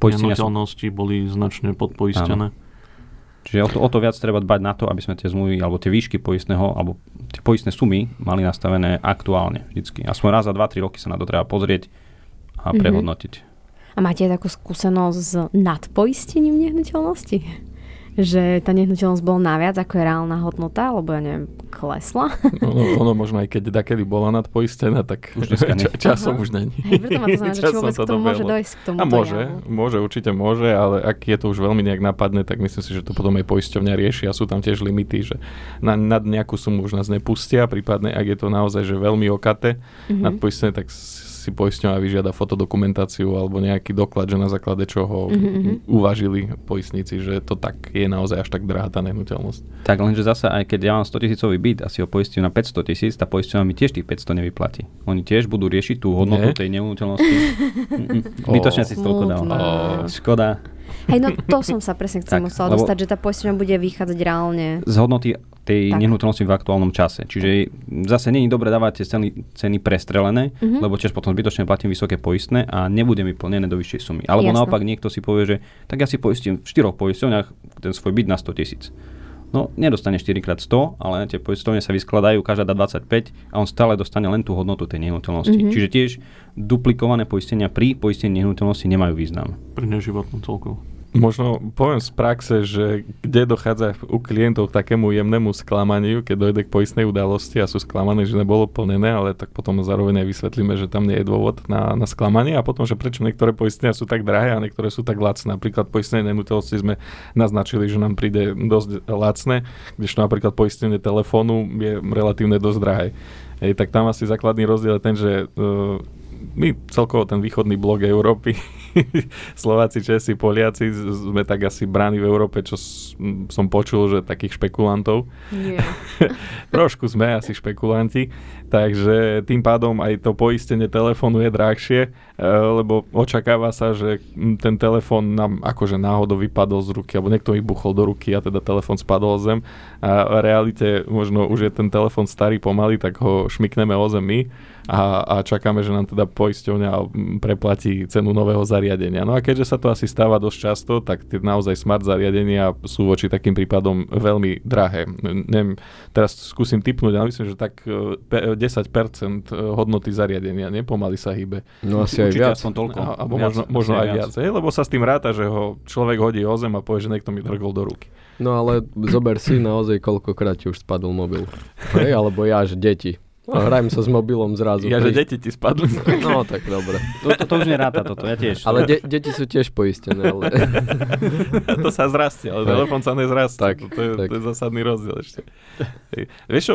nehnuteľnosti sú... boli značne podpoistené. Áno. Čiže o to, o to viac treba dbať na to, aby sme tie zmluvy alebo tie výšky poistného alebo tie poistné sumy mali nastavené aktuálne vždycky. Aspoň raz za 2-3 roky sa na to treba pozrieť a mhm. prehodnotiť. Mm-hmm. A máte takú skúsenosť s nadpoistením nehnuteľnosti? Že tá nehnuteľnosť bola naviac ako je reálna hodnota, lebo ja neviem, klesla. Ono, ono možno aj keď dakedy bola nadpoistená, tak už ča, časom Aha. už není. Hej, preto ma to znamená, či vôbec k tomu môže dojsť k tomu. A môže, javu. môže, určite môže, ale ak je to už veľmi nejak napadné, tak myslím si, že to potom aj poisťovňa rieši a sú tam tiež limity, že na, nad nejakú sumu už nás nepustia, prípadne ak je to naozaj že veľmi okate mm-hmm. nadpoistené, tak si poisťovňa vyžiada fotodokumentáciu alebo nejaký doklad, že na základe čoho Mhm, mhm. uvažili poistníci, že to tak je naozaj až tak drahá tá nehnuteľnosť. Tak lenže zase, aj keď ja mám 100 tisícový byt a si ho poistím na 500 tisíc, tá poisťovňa mi tiež tých 500 nevyplatí. Oni tiež budú riešiť tú hodnotu Nie? tej nehnuteľnosti. Mm-mm. Zbytočne si toľko dal. Škoda. Hej, no to som sa presne chcem Tak, musela dostať, že tá poisťovňa bude vychádzať reálne. Z hodnoty tej Tak. nehnuteľnosti v aktuálnom čase. Čiže zase nie je dobré dávať tie ceny, ceny prestrelené, Mhm. lebo tiež potom zbytočne platím vysoké poistné a nebude mi plnené do vyššej sumy. Alebo Jasné. naopak niekto si povie, že tak ja si poistím v štyroch poisťovniach ten svoj byt na 100 tisíc. No, nedostane 4 x 100, ale tie poisťovne sa vyskladajú, každá dá 25 a on stále dostane len tú hodnotu tej nehnuteľnosti. Mhm. Čiže tiež duplikované poistenia pri poistení nehnuteľnosti nemajú význam. Pri neživotnú celkovo. Možno poviem z praxe, že kde dochádza u klientov k takému jemnému sklamaniu, keď dojde k poistnej udalosti a sú sklamaní, že nebolo plnené, ale tak potom zároveň aj vysvetlíme, že tam nie je dôvod na, na sklamanie a potom, že prečo niektoré poistenia sú tak drahé a niektoré sú tak lacné. Napríklad poistenie nehnuteľnosti sme naznačili, že nám príde dosť lacné, kdežto napríklad poistenie telefónu je relatívne dosť drahé. Hej, tak tam asi základný rozdiel je ten, že uh, my celkovo ten východný blok Európy, Slováci, Česi, Poliaci sme tak asi bráni v Európe, čo som počul, že takých špekulantov. Nie. Trošku sme asi špekulanti, takže tým pádom aj to poistenie telefónu je drahšie, e, lebo očakáva sa, že ten telefón nám akože náhodou vypadol z ruky, alebo niekto mi buchol do ruky a teda telefón spadol o zem a v realite možno už je ten telefón starý pomaly, tak ho šmikneme o zem my a, a čakáme, že nám teda poisťovňa preplatí cenu nového zariadenia. No a keďže sa to asi stáva dosť často, tak tie naozaj smart zariadenia sú voči takým prípadom veľmi drahé. Neviem, teraz skúsim typnúť, ale myslím, že tak e, 10% hodnoty zariadenia, nepomaly sa hýbe. No asi aj viac. aspoň toľko. A, alebo Viac, možno, možno aj viac, hej? lebo sa s tým ráta, že ho človek hodí o zem a povie, že niekto mi drgol do ruky. No ale zober si naozaj, koľkokrát ti už spadol mobil. Hej, alebo ja, že deti. No, hrajem sa s mobilom zrazu. Ja, že deti ti spadli. No tak dobre. To, to, to už neráta toto, ja tiež. Ale de- deti sú tiež poistené. Ale... to sa zrastie, ale telefón sa nezrastie. Tak, to, je, tak. to je zásadný rozdiel ešte. Vieš čo,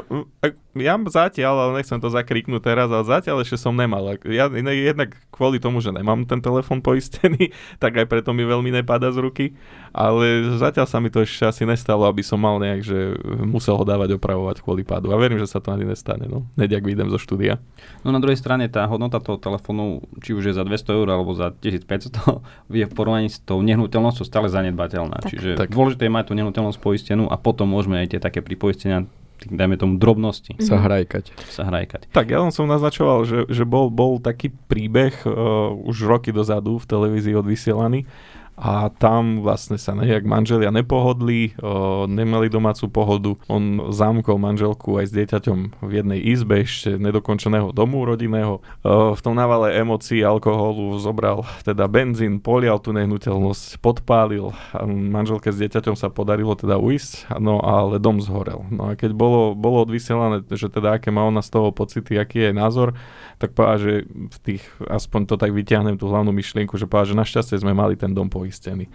ja zatiaľ, ale nechcem to zakriknúť teraz, ale zatiaľ ešte som nemal. Ja jednak kvôli tomu, že nemám ten telefón poistený, tak aj preto mi veľmi nepada z ruky, ale zatiaľ sa mi to ešte asi nestalo, aby som mal nejak, že musel ho dávať opravovať kvôli pádu. A verím, že sa to ani nestane, no. Hneď ak vyjdem zo štúdia. No na druhej strane tá hodnota toho telefónu, či už je za 200 eur alebo za 1500, je v porovnaní s tou nehnuteľnosťou stále zanedbateľná. Tak. Čiže Tak. dôležité je mať tú nehnuteľnosť poistenú a potom môžeme aj tie také pripoistenia, dajme tomu drobnosti, sa hrajkať. sa hrajkať. Tak ja som naznačoval, že, že bol, bol taký príbeh uh, už roky dozadu v televízii odvysielaný a tam vlastne sa nejak manželia nepohodli, nemali domácu pohodu. On zamkol manželku aj s dieťaťom v jednej izbe ešte nedokončeného domu rodinného. V tom návale emócií alkoholu zobral teda benzín, polial tú nehnuteľnosť, podpálil. A manželke s dieťaťom sa podarilo teda uísť, no ale dom zhorel. No a keď bolo, bolo odvysielané, že teda aké má ona z toho pocity, aký je názor, tak povedal, že v tých, aspoň to tak vyťahnem tú hlavnú myšlienku, že povedal, že našťastie sme mali ten dom poistený.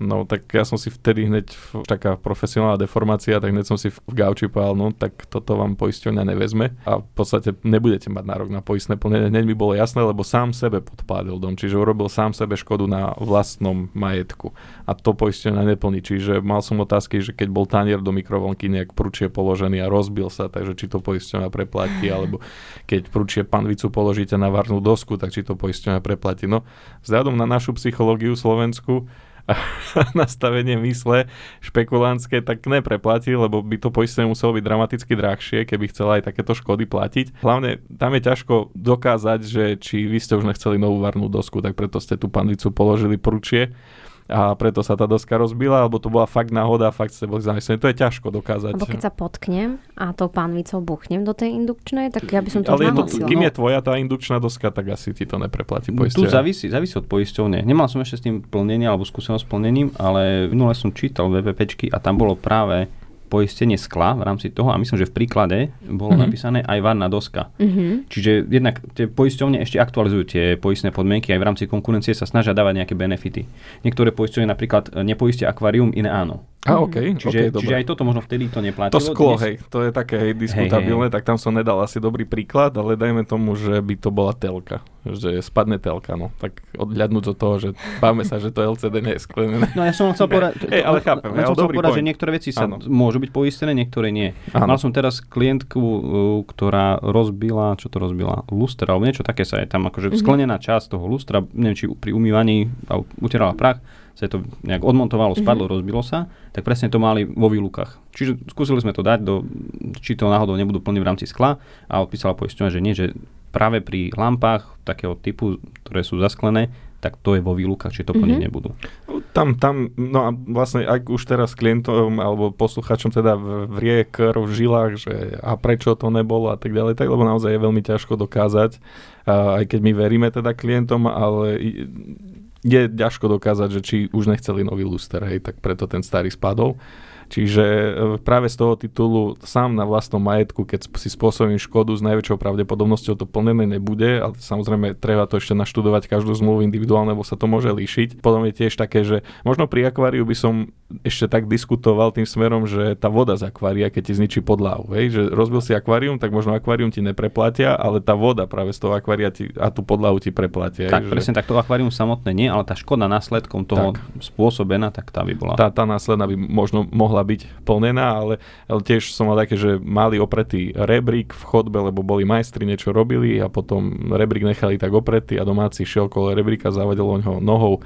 No tak ja som si vtedy hneď, taká profesionálna deformácia, tak hneď som si v, v gauči povedal, no tak toto vám poisťovňa nevezme a v podstate nebudete mať nárok na poistné plnenie. Hneď mi bolo jasné, lebo sám sebe podpálil dom, čiže urobil sám sebe škodu na vlastnom majetku a to poisťovňa neplní. Čiže mal som otázky, že keď bol tanier do mikrovlnky nejak prúčie položený a rozbil sa, takže či to poisťovňa preplatí, alebo keď prúčie panvicu položíte na varnú dosku, tak či to poisťovňa preplatí. No, vzhľadom na našu psychológiu slovensku a nastavenie mysle špekulantské, tak nepreplatí, lebo by to poistenie muselo byť dramaticky drahšie, keby chcela aj takéto škody platiť. Hlavne tam je ťažko dokázať, že či vy ste už nechceli novú varnú dosku, tak preto ste tú panvicu položili prúčie a preto sa tá doska rozbila, alebo to bola fakt náhoda, fakt ste boli zamyslení. To je ťažko dokázať. Lebo keď sa potknem a tou pánvicou buchnem do tej indukčnej, tak ja by som to Ale je to, kým No. je tvoja tá indukčná doska, tak asi ti to nepreplatí Tu poistenie. závisí, závisí od poisťovne. Nemal som ešte s tým plnenie alebo skúsenosť s plnením, ale minule som čítal VPPčky a tam bolo práve poistenie skla v rámci toho a myslím, že v príklade bolo Mhm. napísané aj varná doska. Mhm. Čiže jednak tie poisťovne ešte aktualizujú tie poistné podmienky, aj v rámci konkurencie sa snažia dávať nejaké benefity. Niektoré poisťovne napríklad nepoistia akvárium, iné áno. A OK, Čiže, okay, čiže aj toto možno vtedy to neplatilo. To sklo, Dnes- hej, to je také hej, diskutabilné, tak tam som nedal asi dobrý príklad, ale dajme tomu, že by to bola telka, že spadne telka, no. Tak odhľadnúť od toho, že bávame sa, že to LCD nie je sklenené. No ja som chcel povedať, Hej, ale chápem, ale som chcel dobrý povedať, že niektoré veci sa Áno. môžu byť poistené, niektoré nie. Áno. Mal som teraz klientku, ktorá rozbila, čo to rozbila, lustra, alebo niečo také sa je tam, akože sklenená časť toho lustra, neviem, či pri umývaní utierala prach, sa to nejak odmontovalo, spadlo, rozbilo sa, tak presne to mali vo výlukách. Čiže skúsili sme to dať, do, či to náhodou nebudú plniť v rámci skla a odpísala poisťovňa, že nie, že práve pri lampách takého typu, ktoré sú zasklené, tak to je vo výlukách, či to plniť Mhm. nebudú. Tam, tam, no a vlastne ak už teraz klientom alebo posluchačom teda v- vrie krv v žilách, že a prečo to nebolo a tak ďalej, tak lebo naozaj je veľmi ťažko dokázať, a aj keď my veríme teda klientom, ale je ťažko dokázať, že či už nechceli nový luster, hej, tak preto ten starý spadol. Čiže e, práve z toho titulu sám na vlastnom majetku, keď si spôsobím škodu, s najväčšou pravdepodobnosťou to plnené nebude, ale samozrejme treba to ešte naštudovať každú zmluvu individuálne, lebo sa to môže líšiť. Potom je tiež také, že možno pri akváriu by som ešte tak diskutoval tým smerom, že tá voda z akvária, keď ti zničí podlahu, hej, že rozbil si akvárium, tak možno akvárium ti nepreplatia, ale tá voda práve z toho akvária ti, a tú podlahu ti preplatia. Tak, hej, že- presne tak, to akvárium samotné nie, ale tá škoda následkom toho Tak. spôsobená, tak tá by bola. tá, tá následná by možno mohla byť plnená, ale, ale tiež som mal také, že mali opretý rebrík v chodbe, lebo boli majstri, niečo robili a potom rebrík nechali tak opretý a domáci šiel kolo rebríka, zavadil o ňoho nohou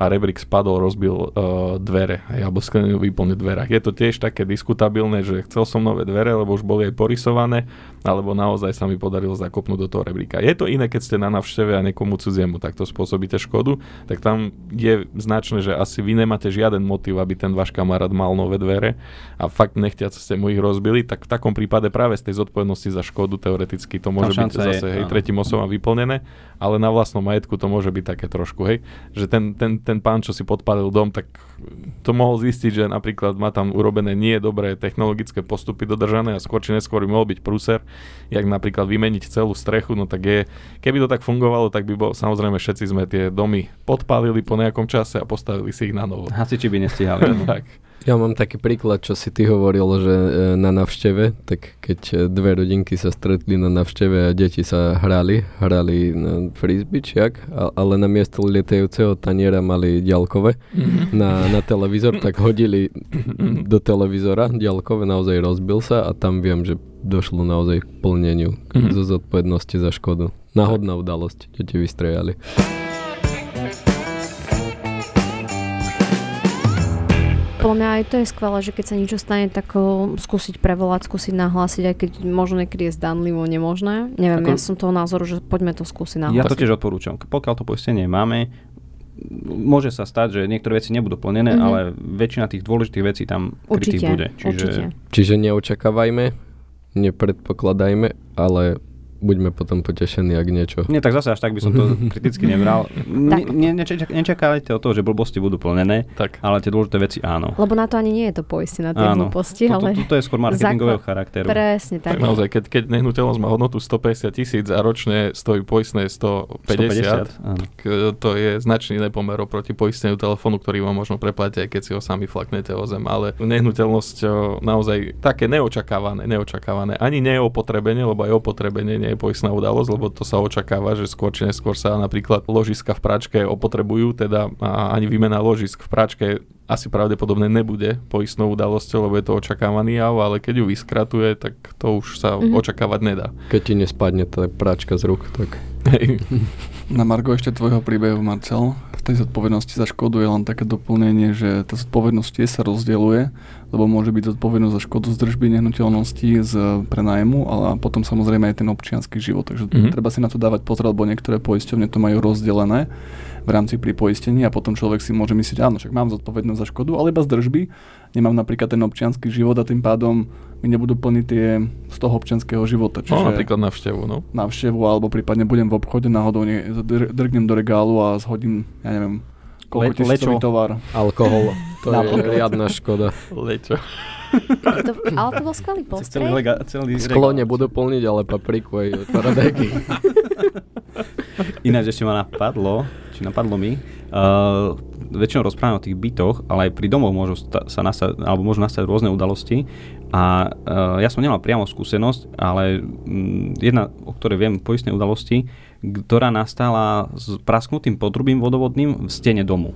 a rebrík spadol, rozbil uh, dvere, hej, alebo sklenil výplne dverách. Je to tiež také diskutabilné, že chcel som nové dvere, lebo už boli aj porysované, alebo naozaj sa mi podarilo zakopnúť do toho rebríka. Je to iné, keď ste na navšteve a niekomu cudziemu takto spôsobíte škodu, tak tam je značné, že asi vy nemáte žiaden motiv, aby ten váš kamarát mal nové dvere a fakt nechtiac ste mu ich rozbili, tak v takom prípade práve z tej zodpovednosti za škodu teoreticky to môže byť šanca je, zase hej, tretím osobám vyplnené, ale na vlastnom majetku to môže byť také trošku, hej, že ten, ten, ten pán, čo si podpalil dom, tak to mohol zistiť, že napríklad má tam urobené nie dobré technologické postupy dodržané a skôr či neskôr by mohol byť prúser, jak napríklad vymeniť celú strechu, no tak je, keby to tak fungovalo, tak by bol, samozrejme všetci sme tie domy podpálili po nejakom čase a postavili si ich na novo. Hasiči by nestihali. tak. Ja mám taký príklad, čo si ty hovoril, že e, na navšteve, tak keď e, dve rodinky sa stretli na navšteve a deti sa hrali, hrali na frisbee, čiak, ale na miesto lietajúceho taniera mali ďalkové na, na televízor, tak hodili do televízora ďalkové, naozaj rozbil sa a tam viem, že došlo naozaj k plneniu Mhm. zo zodpovednosti za škodu. Náhodná udalosť, deti vystrejali. Podľa mňa aj to je skvelé, že keď sa niečo stane, tak o, skúsiť prevolať, skúsiť nahlásiť, aj keď možno niekedy je zdanlivo nemožné. Neviem, Ako- ja som toho názoru, že poďme to skúsiť Ja to nahlásiť. tiež odporúčam. Pokiaľ to poistenie máme, môže sa stať, že niektoré veci nebudú plnené, Mhm. ale väčšina tých dôležitých vecí tam krytých Určite, bude. Čiže určite. Čiže neočakávajme, nepredpokladajme, ale buďme potom potešení, ak niečo. Nie, tak zase až tak by som to kriticky nebral. Ne, ne, nečak, nečakajte o to, že blbosti budú plnené, Tak. ale tie dôležité veci áno. Lebo na to ani nie je to poistené na tie Áno. hlúposti, To, ale to, to je skôr marketingového základ- charakteru. presne Tak tak. naozaj, keď, keď nehnuteľnosť má hodnotu 150 tisíc a ročne stojí poistné 150, 150, áno. tak e, to je značný nepomer oproti poisteniu telefónu, ktorý vám možno preplatia, aj keď si ho sami flaknete o zem. Ale nehnuteľnosť o, naozaj také neočakávané, neočakávané. Ani nie je opotrebenie, lebo aj opotrebenie nie je poistná udalosť, lebo to sa očakáva, že skôr či neskôr sa napríklad ložiska v práčke opotrebujú, teda ani výmena ložisk v práčke asi pravdepodobne nebude poistnou udalosťou, lebo je to očakávaný jav, ale keď ju vyskratuje, tak to už sa Mhm. očakávať nedá. Keď ti nespadne tá práčka z rúk, tak Hej. Na Margo ešte tvojho príbehu, Marcel, tej zodpovednosti za škodu je len také doplnenie, že tá zodpovednosť tiež sa rozdieluje, lebo môže byť zodpovednosť za škodu z držby nehnuteľnosti z prenájmu, ale potom samozrejme aj ten občianský život. Takže Mhm. mm-hmm. treba si na to dávať pozor, lebo niektoré poisťovne to majú rozdelené v rámci pri poistení a potom človek si môže myslieť, áno, však mám zodpovednosť za škodu, ale iba z držby, nemám napríklad ten občianský život a tým pádom mi nebudú plniť tie z toho občianského života. Čiže No, napríklad navštevu, no. návštevu alebo prípadne budem v obchode, náhodou nie, dr- drgnem do regálu a zhodím, ja neviem, koľko Le- tisícový lečo. tovar. alkohol, to je riadna škoda. Lečo. To, ale to bol skvelý Celý, postreh. lega, celý Sklo nebudú plniť, ale papriku aj paradajky. Ináč ešte ma napadlo, či napadlo mi, uh, väčšinou rozprávame o tých bytoch, ale aj pri domoch môžu sta- sa nastať, alebo môžu nastať rôzne udalosti. A uh, ja som nemal priamo skúsenosť, ale um, jedna, o ktorej viem, poistnej udalosti, ktorá nastala s prasknutým potrubím vodovodným v stene domu.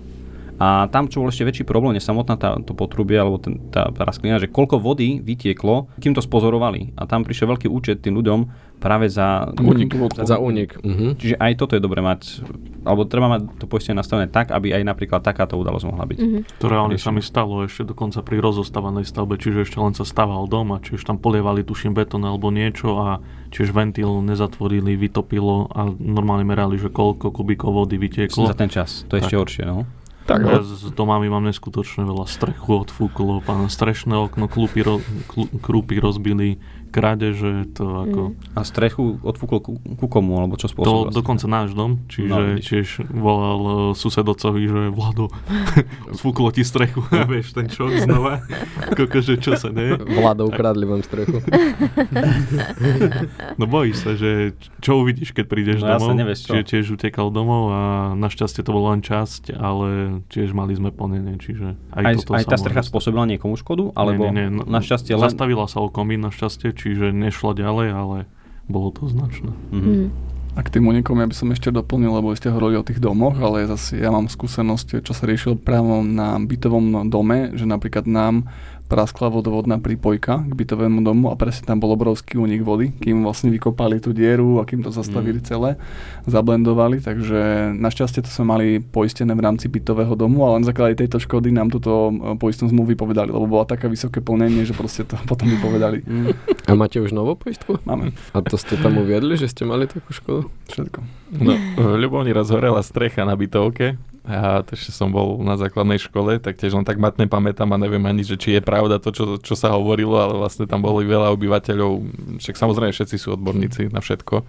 A tam, čo bol ešte väčší problém, je samotná tá, to potrubie alebo ten, tá prasklina, že koľko vody vytieklo, kým to spozorovali. A tam prišiel veľký účet tým ľuďom práve za Únik. Za únik. Mhm. Čiže aj toto je dobre mať, alebo treba mať to poistenie nastavené tak, aby aj napríklad takáto udalosť mohla byť. Mhm. To reálne sa mi stalo ešte dokonca pri rozostávanej stavbe, čiže ešte len sa staval dom a čiže tam polievali tuším betón alebo niečo a čiže ventil nezatvorili, vytopilo a normálne merali, že koľko kubíkov vody vytieklo. Za ten čas, to je Tak. ešte horšie, no. Tak, ja s domami mám neskutočne veľa strechu odfúklo, pán strešné okno, klupy, ro, klu, krúpy rozbili, krádeže, to ako... Mm. A strechu odfúkol ku, ku komu, alebo čo To spôsobil? dokonca náš dom, No, čiže vidíš. tiež volal uh, susedocovi, že Vlado, sfúklo ti strechu, vieš, ten šok znova. Koko, že čo sa ne? Vlado ukradli vám strechu. No bojíš sa, že čo uvidíš, keď prídeš No domov. nevieš čo. Čiže tiež utekal domov a našťastie to bola len časť, ale tiež mali sme plnenie, čiže aj, Aj, toto aj tá strecha spôsobila niekomu škodu? Alebo nie, nie, nie, no, našťastie len... Zastavila sa o komín našťastie, čiže nešla ďalej, ale bolo to značné. Mhm. Mm. A k tým unikom ja by som ešte doplnil, lebo ste hovorili o tých domoch, ale zase ja mám skúsenosť, čo sa riešil práve na bytovom dome, že napríklad nám praskla vodovodná prípojka k bytovému domu a presne tam bol obrovský únik vody, kým vlastne vykopali tú dieru a kým to zastavili Mm. celé, zablendovali, takže našťastie to sme mali poistené v rámci bytového domu a len základe tejto škody nám túto e, poistnú zmluvu vypovedali, lebo bola taká vysoké plnenie, že proste to potom vypovedali. Mm. A máte už novú poistku? Máme A to ste tam uviedli, že ste mali takú škodu? všetko. No, v Ľubovni raz horela strecha na bytovke a to ešte som bol na základnej škole, tak tiež len tak matne pamätám a neviem ani, že či je pravda to, čo, čo sa hovorilo, ale vlastne tam bolo veľa obyvateľov, však samozrejme všetci sú odborníci na všetko,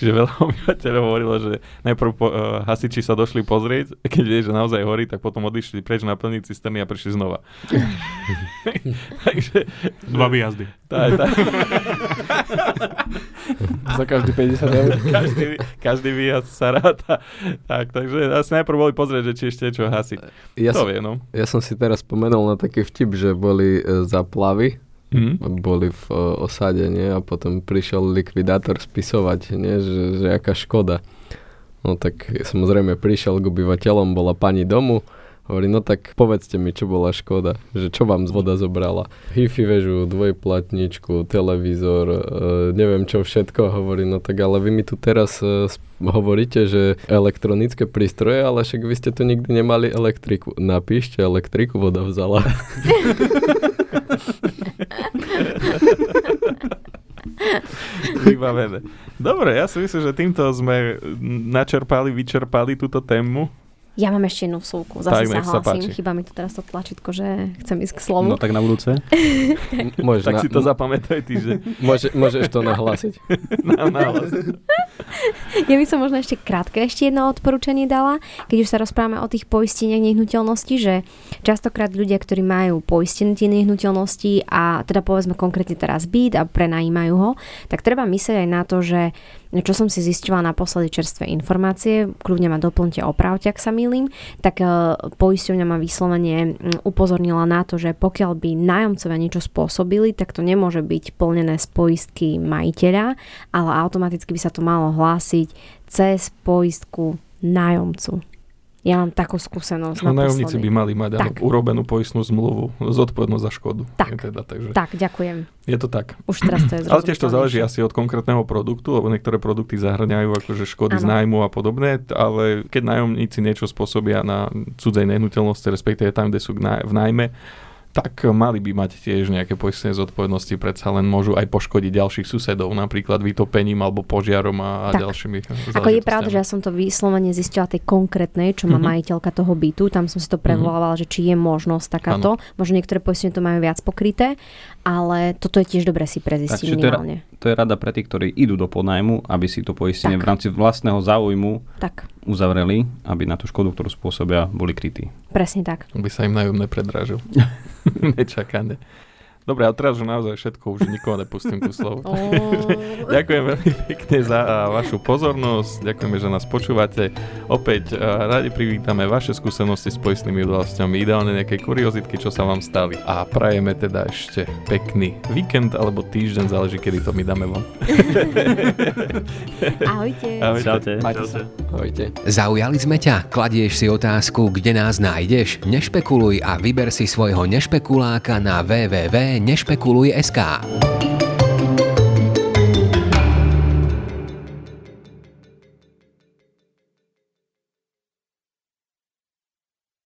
čiže veľa obyvateľov hovorilo, že najprv po, uh, hasiči sa došli pozrieť, keď vie, že naozaj horí, tak potom odišli preč naplniť cisterny a prišli znova. Takže... Dva výjazdy. Tá, tá, Za každý 50 eur. každý, každý výjazd sa ráta. Tak, takže asi najprv boli pozrieť, že či ešte čo hasiť. Ja, to som, vie, no. ja som si teraz spomenul na taký vtip, že boli e, zaplavy, Mhm. boli v e, osade, nie? A potom prišiel likvidátor spisovať, nie? Že, že aká škoda. No tak samozrejme prišiel k obyvateľom, bola pani domu, hovorí, no tak povedzte mi, čo bola škoda, že čo vám z voda zobrala. Hi-fi väžu, dvojplatničku, televízor, e, neviem čo všetko, hovorí, no tak ale vy mi tu teraz e, hovoríte, že elektronické prístroje, ale však vy ste tu nikdy nemali elektriku. Napíšte, elektriku voda vzala. Vybavené. Dobre, ja si myslím, že týmto sme načerpali, vyčerpali túto tému. Ja mám ešte jednu vsúku. Tak, Zase sa nech sa. Chyba mi tu teraz to tlačítko, že chcem ísť k slovu. No tak na budúce. Môžeš, Tak na, si to zapamätaj ty, že môže, môžeš to nahlásiť. na, nahlas. Ja by som možno ešte krátke ešte jedno odporúčanie dala, keď už sa rozprávame o tých poisteniach nehnuteľnosti, že častokrát ľudia, ktorí majú poistené tie nehnuteľnosti a teda povedzme konkrétne teraz byt a prenajímajú ho, tak treba myslieť aj na to, že čo som si zistila naposledy čerstvé informácie, kľudne ma doplňte, opravte, ak sa milím, tak e, poisťovňa ma vyslovene upozornila na to, že pokiaľ by nájomcovia niečo spôsobili, tak to nemôže byť plnené z poistky majiteľa, ale automaticky by sa to malo hlásiť cez poistku nájomcu. Ja mám takú skúsenosť No, naposledy. by mali mať áno, Tak. urobenú poistnú zmluvu, zodpovednosť za škodu. Tak. Je Teda, takže Tak, ďakujem. je to tak. Už teraz to je Ale tiež to záleží asi od konkrétneho produktu, lebo niektoré produkty zahrňajú akože škody z Áno. nájmu a podobné, ale keď nájomníci niečo spôsobia na cudzej nehnuteľnosti, respektíve tam, kde sú v nájme, tak mali by mať tiež nejaké poistné zodpovednosti, predsa len môžu aj poškodiť ďalších susedov, napríklad vytopením alebo požiarom a, a Tak. ďalšími Ako je pravda, že ja som to vyslovene zistila tej konkrétnej, čo má Mhm. majiteľka toho bytu, tam som si to prevolávala, že či je možnosť takáto. Možno niektoré poistenie to majú viac pokryté, ale toto je tiež dobre si prezistiť Takže to je ra- minimálne. To je rada pre tých, ktorí idú do podnajmu, aby si to poistenie Tak. v rámci vlastného záujmu Tak, uzavreli, aby na tú škodu, ktorú spôsobia, boli krytí. presne tak. By sa im nájomné predražil. Nicht Nejacaranda. Dobre, a teraz už naozaj všetko, už nikoho nepustím ku slovu. Oh. Ďakujem veľmi pekne za vašu pozornosť, ďakujeme, že nás počúvate. Opäť radi privítame vaše skúsenosti s poistnými udalosťami, ideálne nejaké kuriozitky, čo sa vám stali. A prajeme teda ešte pekný víkend alebo týždeň, záleží, kedy to my dáme von. Ahojte. Ahojte. Čaute. Majte sa. Ahojte. Zaujali sme ťa? Kladieš si otázku, kde nás nájdeš? Nešpekuluj a vyber si svojho nešpekuláka na www.nešpekuluj.sk.